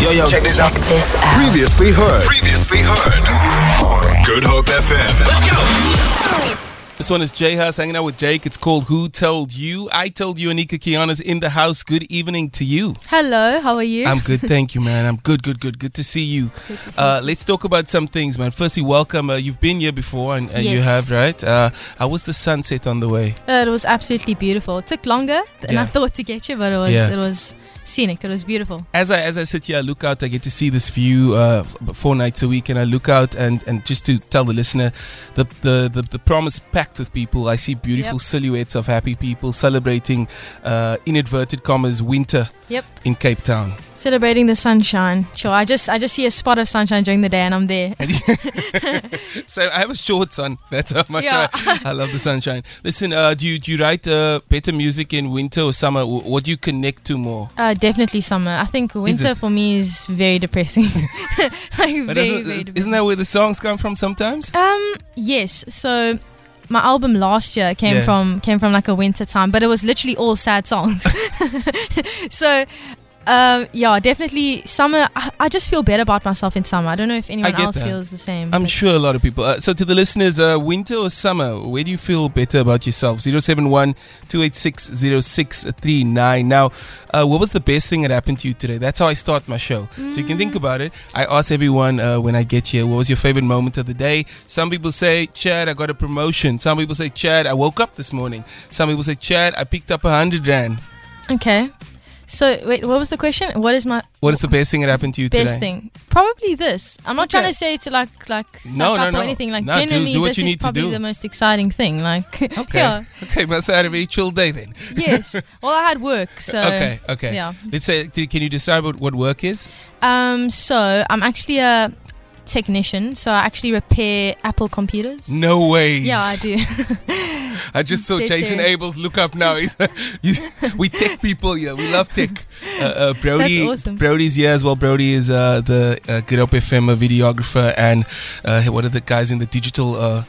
Yo, yo, check this out. This out. Previously heard. Previously heard. Good Hope FM. Let's go. This one is Jay Huss hanging out with Jake. It's called Who Told You? I told you Anica Kiana's in the house. Good evening to you. Hello, how are you? I'm good, thank you, man. I'm good, good, good. Good to see you. To see Uh, you. let's talk about some things, man. Firstly, welcome. Uh, you've been here before, and, and you have, right? Uh, how was the sunset on the way? Uh, it was absolutely beautiful. It took longer than Yeah. I thought to get you, but it was Yeah. it was scenic. It was beautiful. As I as I sit here, I look out. I get to see this view uh, four nights a week, and I look out and, and just to tell the listener, the the the, the prom is packed with people. I see beautiful Yep. silhouettes of happy people celebrating, uh, in inverted commas, winter Yep. in Cape Town. Celebrating the sunshine. Sure, I just I just see a spot of sunshine during the day and I'm there. So I have a shorts on. That's how much Yeah. I, I love the sunshine. Listen, uh, do you do you write uh, better music in winter or summer? What do you connect to more? Uh, definitely summer. I think winter for me is very depressing. like very, isn't, very isn't that where the songs come from sometimes? Um, yes. So my album last year came Yeah. from came from like a winter time, but it was literally all sad songs. so. Um, yeah, definitely summer. I, I just feel better about myself in summer. I don't know if anyone else that. feels the same. I'm sure a lot of people. Uh, so to the listeners, uh, winter or summer, where do you feel better about yourself? 071 286 Now, uh, what was the best thing that happened to you today? That's how I start my show. So you can Mm. think about it. I ask everyone uh, when I get here, what was your favorite moment of the day? Some people say, Chad, I got a promotion. Some people say, Chad, I woke up this morning. Some people say, Chad, I picked up a hundred rand. Okay. So wait, what was the question? What is my What is the best thing that happened to you best today? thing? Probably this. I'm not Okay. trying to say to like like suck No, no, up no. or anything. Like No, do- genuinely, do what this you is probably do. the most exciting thing. Like Okay. yeah, Okay, must have had a very chill day then. yes. Well, I had work, so okay, okay. yeah. Let's say, can you describe what, what work is? Um, so I'm actually a technician. So I actually repair Apple computers. No way. Yeah, I do. I just saw Dead Jason serious. Abels look up now. He's, you, we tech people here. We love tech. Uh, uh, Brody, That's awesome. Brody's here as well. Brody is uh, the uh, Good Hope FM videographer and uh, one of the guys in the digital uh,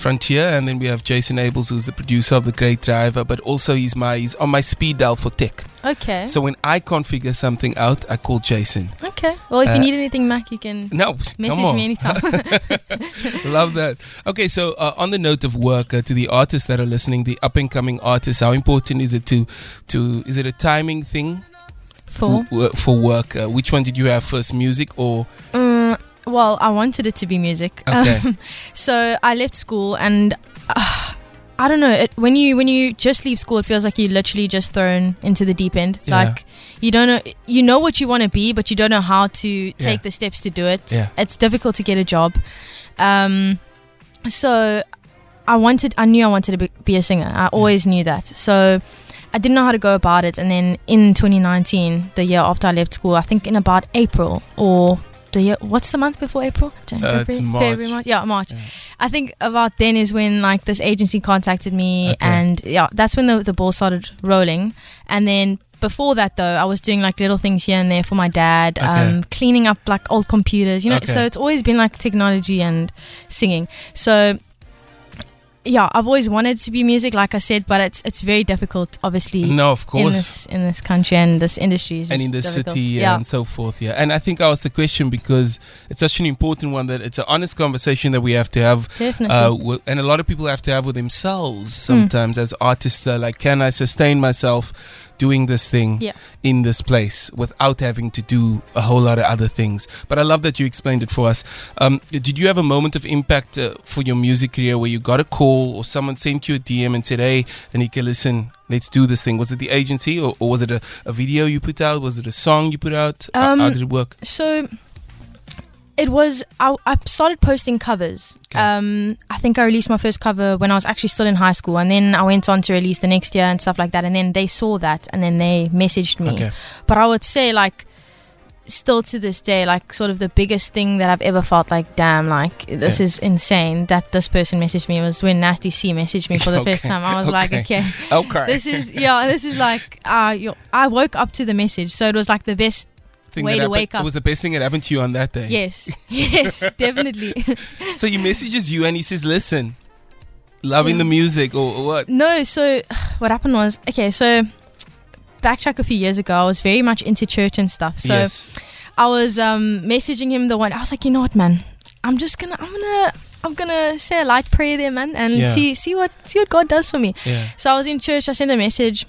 frontier. And then we have Jason Abels, who's the producer of the Great Driver, but also he's my he's on my speed dial for tech. okay. So when I can't figure something out, I call Jason. okay. Well, if uh, you need anything, Mac, you can No, message me anytime. Love that. Okay, so uh, on the note of work, uh, to the artists that are listening, the up and coming artists, how important is it to to is it a timing thing For w- w- for work? Uh, which one did you have first, music or Um, well, I wanted it to be music. Okay. Um, so I left school, and uh, I don't know. It, when you when you just leave school, it feels like you're literally just thrown into the deep end. Yeah. Like you don't know you know what you want to be, but you don't know how to take the steps to do it. Yeah. It's difficult to get a job. Um, so I wanted. I knew I wanted to be, be a singer. I always knew that. So. I didn't know how to go about it, and then in 2019, the year after I left school, I think in about April or the year, what's the month before April? January, Uh, February, February, March. Yeah, March. Yeah. I think about then is when like this agency contacted me, Okay. and yeah, that's when the the ball started rolling. And then before that, though, I was doing like little things here and there for my dad, Okay. um, cleaning up like old computers, you know. Okay. So it's always been like technology and singing. So yeah, I've always wanted to be music, like I said, but it's it's very difficult, obviously. no? Of In course. this in this country and this industry, is and in the difficult. city yeah, and so forth, yeah. And I think I asked the question because it's such an important one that it's an honest conversation that we have to have definitely. uh, and a lot of people have to have with themselves Hmm. sometimes as artists are like can i sustain myself doing this thing Yeah. in this place without having to do a whole lot of other things. But i love that you explained it for us. Um, did you have a moment of impact uh, for your music career where you got a call or someone sent you a dm and said hey anica listen let's do this thing. Was it the agency or, or was it a, a video you put out? Was it a song you put out? How- how Um, did it work? So it was I, I started posting covers. Okay. Um, I think I released my first cover when I was actually still in high school, and then I went on to release the next year and stuff like that. And then they saw that, and then they messaged me. okay But I would say like. Still to this day, like sort of the biggest thing that I've ever felt like, damn, like this Yeah. is insane that this person messaged me was when Nasty C messaged me for the first time. I was like, Okay. okay, okay this is yeah, this is like uh, I woke up to the message, so it was like the best thing way that to happened- wake up. it was the best thing that happened to you on that day Yes, yes, definitely. So he messages you and he says, "Listen, loving Yeah. the music or, or what?" no, so what happened was okay. So backtrack a few years ago, I was very much into church and stuff. So yes. I was um, messaging him the one. I was like, you know what, man? I'm just gonna, I'm gonna, I'm gonna say a light prayer there, man, and Yeah. see, see what, see what God does for me. Yeah. So I was in church. I sent a message,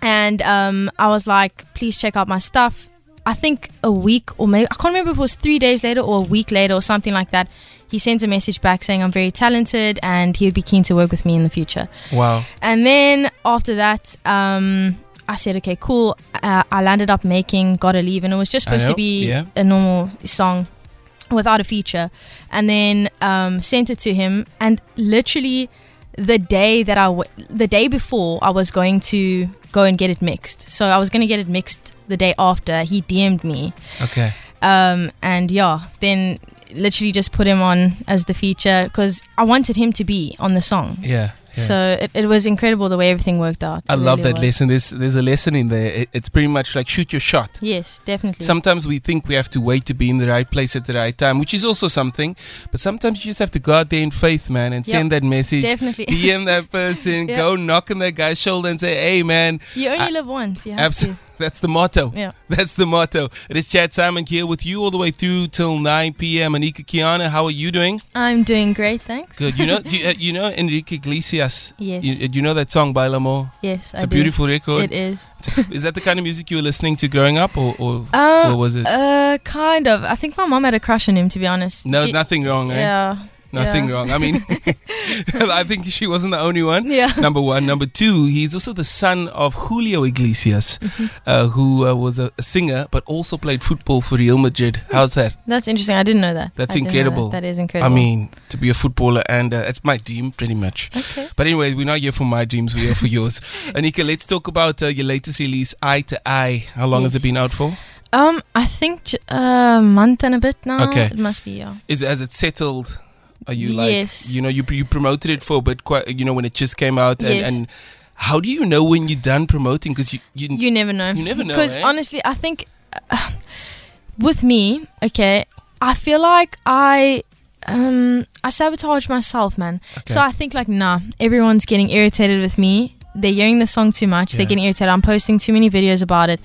and um, I was like, "Please check out my stuff." I think a week or maybe I can't remember if it was three days later or a week later or something like that. He sends a message back saying I'm very talented and he would be keen to work with me in the future. Wow. And then after that, um, I said, okay, cool. Uh, I landed up making "Gotta Leave," and it was just supposed know, to be yeah. a normal song without a feature. And then um, sent it to him, and literally the day that I w- the day before I was going to go and get it mixed. So I was going to get it mixed the day after. He DM'd me, Okay. um, and yeah, then literally just put him on as the feature because I wanted him to be on the song. Yeah. Yeah. So it, it was incredible the way everything worked out. I It love really that was. lesson. There's there's a lesson in there. It, it's pretty much like shoot your shot. Yes, definitely. Sometimes we think we have to wait to be in the right place at the right time, which is also something. But sometimes you just have to go out there in faith, man, and Yep. send that message. definitely. DM that person, Yeah. go knock on that guy's shoulder and say, "Hey, man, you only I- live once. You have Absolutely. That's the motto. Yeah. That's the motto. It is Chad Simon here with you all the way through till 9 p.m. Anica Kiana, how are you doing? I'm doing great, thanks. Good. You know, do you, uh, you know Enrique Iglesias. Yes. You, you know that song Bailamo? yes, It's I a do. beautiful record. It is. Is that the kind of music you were listening to growing up, or, or Um, what was it? uh, kind of. I think my mom had a crush on him, to be honest. no, She- nothing wrong. Eh? Yeah. Nothing yeah. wrong. I mean, I think she wasn't the only one. Yeah. Number one. Number two, he's also the son of Julio Iglesias, Mm-hmm. uh, who uh, was a, a singer but also played football for Real Madrid. How's that? That's interesting. I didn't know that. That's I incredible. That. that is incredible. I mean, to be a footballer, and uh, it's my dream, pretty much. okay. But anyway, we're not here for my dreams, we're here for yours. Anica, let's talk about uh, your latest release, Eye to Eye. How long has it been out for? Um, I think a month and a bit now. Okay. It must be, yeah. Is Has it settled? Are you like, Yes. you know, you, you promoted it for a bit, quite, you know, when it just came out? And, Yes. and how do you know when you're done promoting? Because you, you, You never know. You never know, Because eh? honestly, I think uh, with me, okay, I feel like I um I sabotage myself, man. Okay. So I think like, nah, everyone's getting irritated with me. They're hearing the song too much. Yeah. They're getting irritated. I'm posting too many videos about it.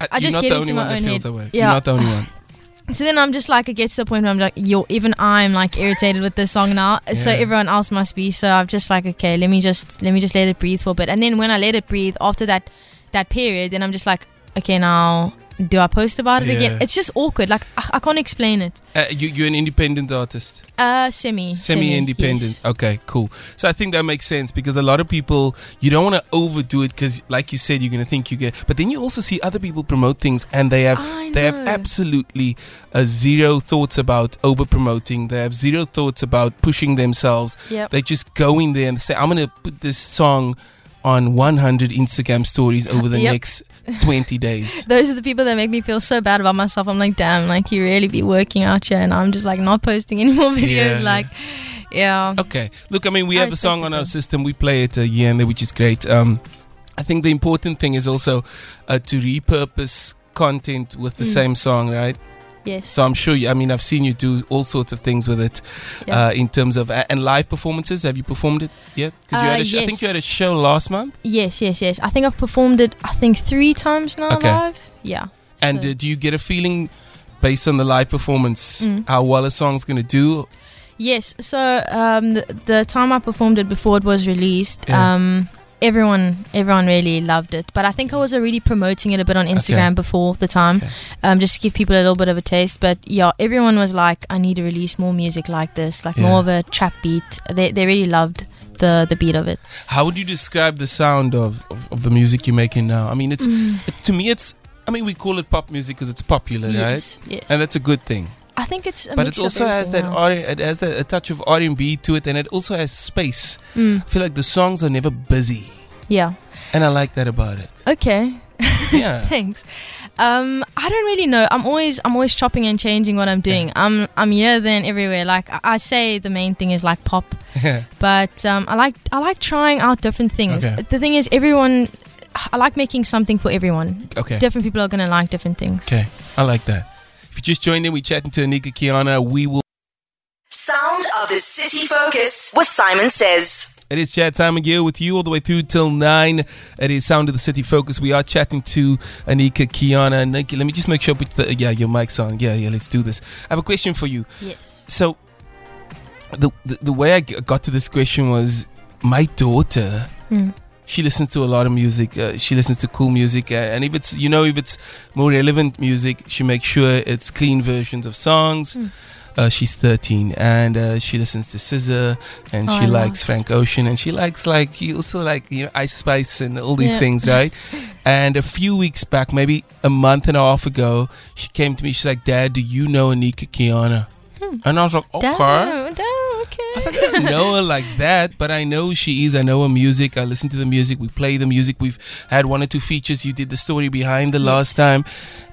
I, I just get into my own head. way. You're Yeah. not the only one. So then I'm just like, it gets to the point where I'm like, yo, even I'm like irritated with this song now. So everyone else must be. So I'm just like, okay, let me just let me just let it breathe for a bit. And then when I let it breathe after that that period, then I'm just like, okay, now do I post about it Yeah. again? It's just awkward. Like I, I can't explain it. Uh, you, you're an independent artist. Uh, semi, semi-independent yes. okay cool so i think that makes sense because a lot of people you don't want to overdo it because like you said you're going to think you get but then you also see other people promote things and they have they have absolutely uh, zero thoughts about over promoting they have zero thoughts about pushing themselves Yep. they just go in there and say i'm going to put this song on 100 instagram stories over the Yep. next 20 days Those are the people that make me feel so bad about myself. I'm like, damn, like you really be working out here, and I'm just like not posting any more videos. Yeah. Like, yeah, Okay. Look, I mean, we I have the song on our system. We play it uh, here and there, which is great. Um, I think the important thing is also uh, to repurpose content with the Mm. same song, right? Yes, So I'm sure. You, I mean, I've seen you do all sorts of things with it Yeah. uh, in terms of and live performances. Have you performed it yet? Because you Uh, had a sh- I think you had a show last month. yes, yes, yes. I think I've performed it. I think three times now Okay. live. Yeah. And So- uh, do you get a feeling based on the live performance Mm. how well a song's going to do? Yes. So um, the, the time I performed it before it was released, Yeah. um, everyone everyone really loved it. But I think I was already promoting it a bit on Instagram before the time, Okay. um, just to give people a little bit of a taste. But yeah, everyone was like, I need to release more music like this, like Yeah. more of a trap beat. They they really loved the the beat of it. How would you describe the sound of, of, of the music you're making now? I mean, it's Mm. it, to me, it's. I mean, we call it pop music because it's popular, right? yes, yes. And that's a good thing. I think it's a but it also has that R, it has that, a touch of R and B to it, and it also has space. Mm, I feel like the songs are never busy, yeah. and I like that about it. Okay. Yeah. Thanks. Um, I don't really know. I'm always I'm always chopping and changing what I'm doing. I'm I'm here then everywhere. Like I, I say, the main thing is like pop, yeah. but um, I like I like trying out different things. Okay. The thing is, everyone. I like making something for everyone. Okay. Different people are gonna like different things. Okay. I like that. If you just joined in, we're chatting to Anica Kiana. We will. Sound of of the City Focus with Simon Says. It is chat time again with you all the way through till nine. It is Sound of the City Focus. We are chatting to Anica Kiana. Anica, let me just make sure I put the yeah your mic's on. Yeah, yeah. Let's do this. I have a question for you. Yes. So, the the, the way I got to this question was my daughter. Mm. She listens to a lot of music. Uh, she listens to cool music, uh, and if it's you know if it's more relevant music, she makes sure it's clean versions of songs. Mm. Uh, she's 13 and uh, she listens to SZA and Oh, she I likes Frank Ocean and she likes like you also like you know, Ice Spice and all these Yeah. things, right? and a few weeks back, maybe a month and a half ago, she came to me. She's like, "Dad, do you know Anica Kiana?" And I was like, "Okay." Hmm. Damn, damn, okay. I I don't know her like that, but I know she is. I know her music. I listen to the music. We play the music. We've had one or two features. You did the story behind the last time,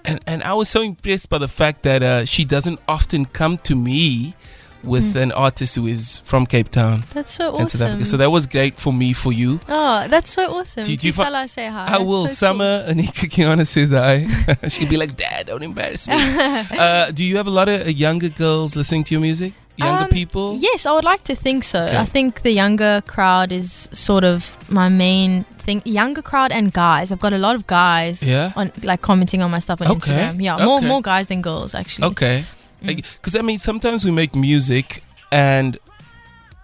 and and I was so impressed by the fact that uh, she doesn't often come to me with an artist who is from Cape Town That's so awesome. Africa. So that was great for me, for you. oh, that's so awesome. Do you- do you Please fi- I say hi. I That's will. so cool. Summer Anica Kiana says hi. She'll be like, Dad, don't embarrass me. uh, do you have a lot of uh, younger girls listening to your music? Younger Um, people? Yes, I would like to think so. Okay. I think the younger crowd is sort of my main thing. Younger crowd and guys. I've got a lot of guys Yeah? on like commenting on my stuff on Okay, Instagram. Yeah, more okay. more guys than girls actually. Okay. Mm. Because I mean, sometimes we make music, and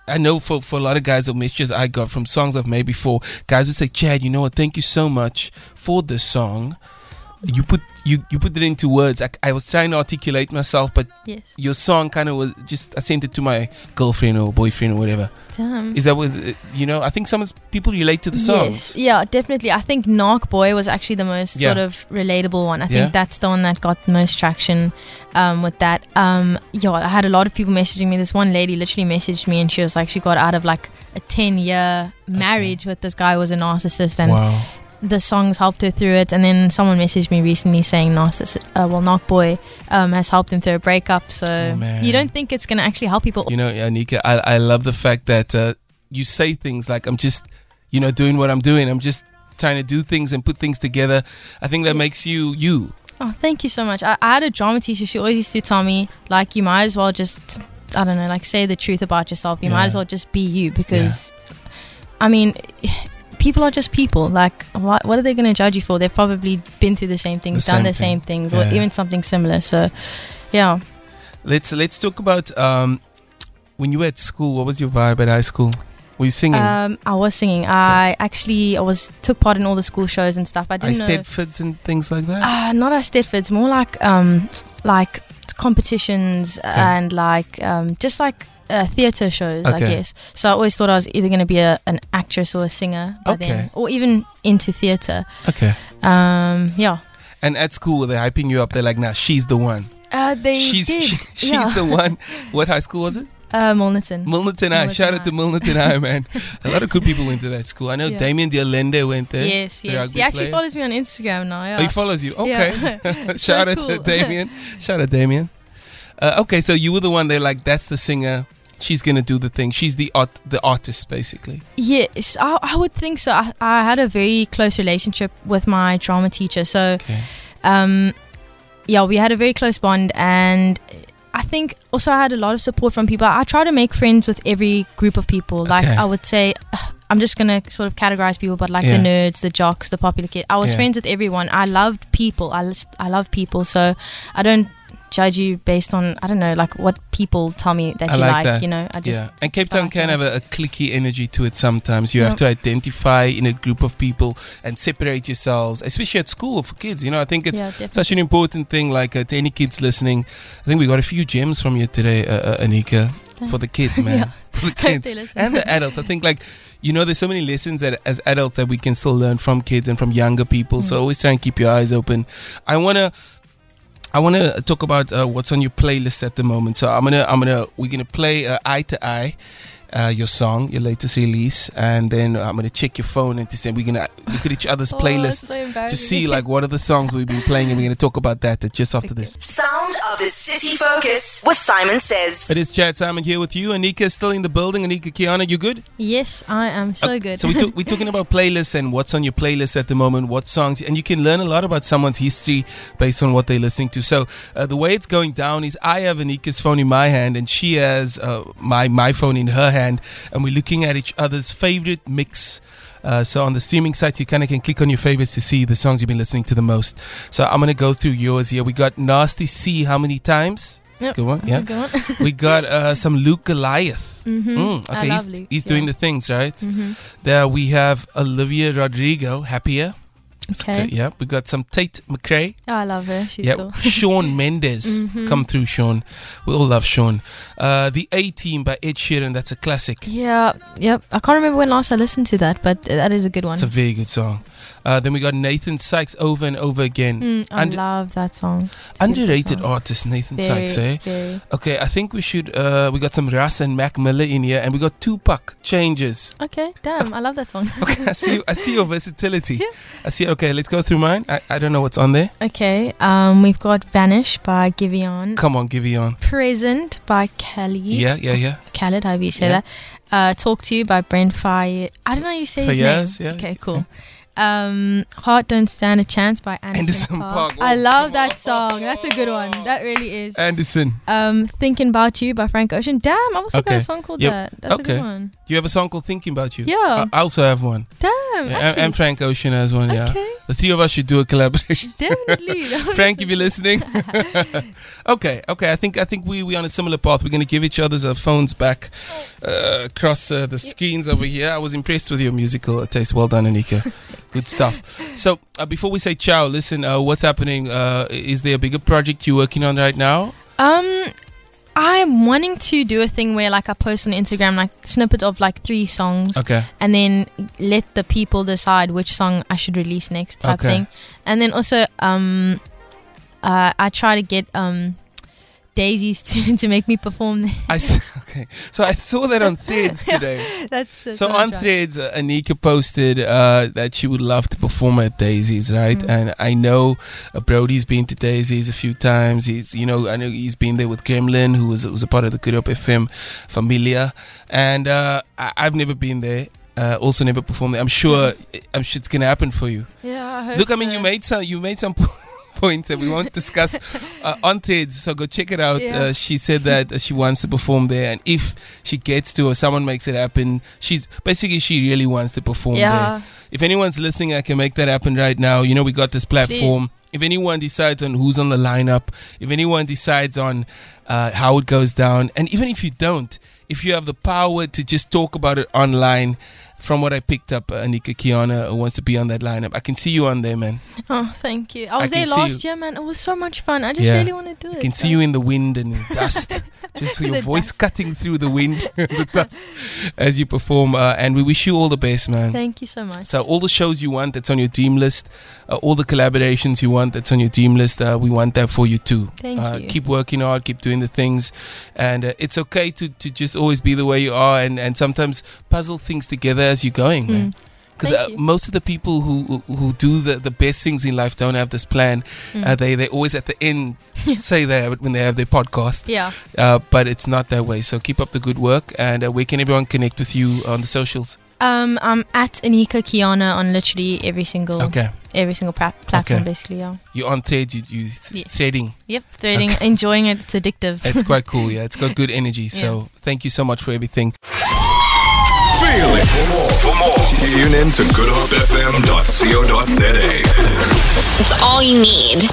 I know for, for a lot of guys, the messages I got from songs I've made before, guys would say, "Chad, you know what? Thank you so much for this song. You put you you put it into words. I, I was trying to articulate myself, but Yes. your song kind of was just I sent it to my girlfriend or boyfriend or whatever. Damn. Is that was you know? I think some people relate to the songs. Yes, yeah, definitely. I think Narc Boy was actually the most Yeah. sort of relatable one. I think that's the one that got the most traction um, with that. Um, yeah, I had a lot of people messaging me. This one lady literally messaged me and she was like, she got out of like a 10 year marriage with this guy who was a narcissist and Wow. The songs helped her through it. And then someone messaged me recently saying narcissist, uh, well, Narc Boy um, has helped him through a breakup. So Oh, you don't think it's going to actually help people. You know, Anica, I, I love the fact that uh, you say things like, I'm just, you know, doing what I'm doing. I'm just trying to do things and put things together. I think that makes you you. Oh, thank you so much. I, I had a drama teacher. She always used to tell me, like, you might as well just, I don't know, like, say the truth about yourself. You might as well just be you because, I mean, people are just people. Like, what, what are they going to judge you for? They've probably been through the same things, The done same the same thing. things, Yeah. or even something similar. So, yeah. Let's let's talk about um, when you were at school. What was your vibe at high school? Were you singing? Um, I was singing. I actually I was took part in all the school shows and stuff. I didn't know. eisteddfods and things like that. Uh, not as eisteddfods, more like um, like competitions and like um, just like uh, theater shows, I guess. So I always thought I was either going to be a, an actress or a singer, by Okay. then, or even into theater. okay. Um, yeah, And at school, they're hyping you up. They're like, "Nah, she's the one. uh, they she's did. she- she's yeah. the one." What high school was it? uh, Milnerton. Milnerton High. Shout out to. Milnerton High, man. A lot of good people went to that school. I know Yeah. Damien Dialende went there. yes, yes. He actually player. follows me on Instagram now. Yeah. Oh, he follows you. Okay. Yeah. Shout So out to cool. Damien. Shout out Damien. Uh, okay, so you were the one they're like that's the singer. She's gonna do the thing. She's the art, the artist, basically. Yes, I, I would think so. I, I had a very close relationship with my drama teacher. So, Okay. um, yeah, we had a very close bond, and I think also I had a lot of support from people. I try to make friends with every group of people. Like Okay. I would say, I'm just gonna sort of categorize people, but like Yeah. the nerds, the jocks, the popular kids. I was Yeah. friends with everyone. I loved people. I I love people. So I don't judge you based on I don't know like what people tell me that I you like like. that. You know, I just yeah, and Cape Town like can that. have a, a clicky energy to it sometimes. You have to identify in a group of people and separate yourselves, especially at school for kids. You know, I think it's yeah, such an important thing. Like uh, to any kids listening, I think we got a few gems from you today, uh, uh, Anica, for the kids, man, Yeah. for the kids and the adults. I think like you know, there's so many lessons that as adults that we can still learn from kids and from younger people. So Mm. always try and keep your eyes open. I wanna. I want to talk about uh, what's on your playlist at the moment. So I'm gonna, I'm gonna, we're gonna play uh, Eye to Eye, uh, your song, your latest release, and then I'm gonna check your phone and to say we're gonna look at each other's Oh, playlists so to see like what are the songs we've been playing, and we're gonna talk about that just after Okay. this. Sound of the City Focus with Simon Says. It is Chad Simon here with you. Anica is still in the building. Anica Kiana, you good? Yes, I am so Uh, good. So we talk, we're talking about playlists and what's on your playlist at the moment, what songs, and you can learn a lot about someone's history based on what they're listening to. So uh, the way it's going down is I have Anica's phone in my hand and she has uh, my my phone in her hand, and we're looking at each other's favorite mix. Uh, so on the streaming sites, you kind of can click on your favorites to see the songs you've been listening to the most. So I'm gonna go through yours here. We got Nasty C. How many times? Yep, good one. Yeah. good one. we got uh, some Luke Goliath. Mhm. Mm, okay, he's, Luke, he's doing yeah. the things right. Mhm. There we have Olivia Rodrigo, happier. Okay. yeah. We got some Tate McRae. Oh, I love her. She's yeah. cool. Shawn Mendes. Mhm. Come through, Shawn. We all love Shawn. Uh, the A Team by Ed Sheeran. That's a classic. Yeah, yep. I can't remember when last I listened to that, but that is a good one. It's a very good song. Uh, then we got Nathan Sykes over and over again. Mm, I love that song. It's Underrated song. artist Nathan Very, Sykes, eh? very. Okay, I think we should. Uh, we got some Russ and Mac Miller in here, and we got Tupac changes. Okay, damn, I love that song. Okay, I see. I see your versatility. Yeah. I see. Okay, let's go through mine. I, I don't know what's on there. Okay, um, we've got Vanish by Giveon. Come on, give you. Present by Kelly. Yeah, yeah, yeah. Khaled, however you say Yeah. that. Uh, Talk to You by Brent Faiyaz. I don't know how you say his name. yeah. Okay, cool. Um, Heart Don't Stand a Chance by Anderson, Anderson Paak. Park. I Oh, love that on. song. That's a good one. That really is. Anderson. Um, Thinking About You by Frank Ocean. Damn, I also got Okay. a song called Yep. that. That's a good one. Do you have a song called "Thinking About You"? Yeah. I I also have one. Damn, Yeah, and, actually. and Frank Ocean has one. Yeah. Okay, The three of us should do a collaboration. definitely. Frank, if you're listening. okay, okay. I think I think we we on a similar path. We're gonna give each other's our phones back uh, across uh, the screens over here. I was impressed with your musical taste. Well done, Anica. Good stuff. So uh, before we say ciao, listen. Uh, what's happening? Uh, is there a bigger project you're working on right now? Um, I'm wanting to do a thing where like I post on Instagram like snippet of like three songs Okay. and then let the people decide which song I should release next type Okay. thing. And then also um uh, I try to get um daisies to, to make me perform there. I s- okay. So I saw that on Threads today. That's, So on. Threads, uh, Anica posted uh, that she would love to perform at Daisy's, right? Mm. And I know uh, Brody's been to Daisy's a few times. He's, you know, I know he's been there with Gremlin, who was was a part of the Good Hope FM Familia, and uh, I, I've never been there. Uh, also, never performed there. I'm sure. I'm sure it's gonna happen for you. Yeah, I Look, I mean, so. you made some. You made some. Points that we won't discuss uh, on threads so go check it out Yeah. uh, she said that she wants to perform there and if she gets to or someone makes it happen she's basically she really wants to perform there if anyone's listening, I can make that happen right now. You know, we got this platform. If anyone decides on who's on the lineup, if anyone decides on uh, how it goes down, and even if you don't, if you have the power to just talk about it online, from what I picked up, uh, Anica Kiana wants to be on that lineup. I can see you on there, man. Oh, thank you. I I was can there last you. year, man. It was so much fun. I just Yeah. really want to do it. I can see you in the wind and the dust, just your voice dust. cutting through the wind, the dust, as you perform. Uh, and we wish you all the best, man. Thank you so much. So all the shows you want that's on your dream list, uh, all the collaborations you want that's on your dream list, uh, we want that for you too. Thank uh, you. Keep working hard, keep doing the things, and uh, it's okay to, to just always be the way you are, and, and sometimes puzzle things together as you're going, man. Because uh, most of the people who who, do the, the best things in life don't have this plan. Mm. Uh, they they always at the end say they have it when they have their podcast, yeah. uh, but it's not that way. So keep up the good work, and uh, where can everyone connect with you on the socials? Um, I'm at Anica Kiana on literally every single Okay, every single pra- platform, Okay. basically. Yeah. you're on threads, you you Yes. threading. Yep. Threading, enjoying it. It's addictive. It's quite cool, yeah. It's got good energy. So thank you so much for everything. Feel it. For more, for more, tune in to goodhopefm.co.za. It's all you need.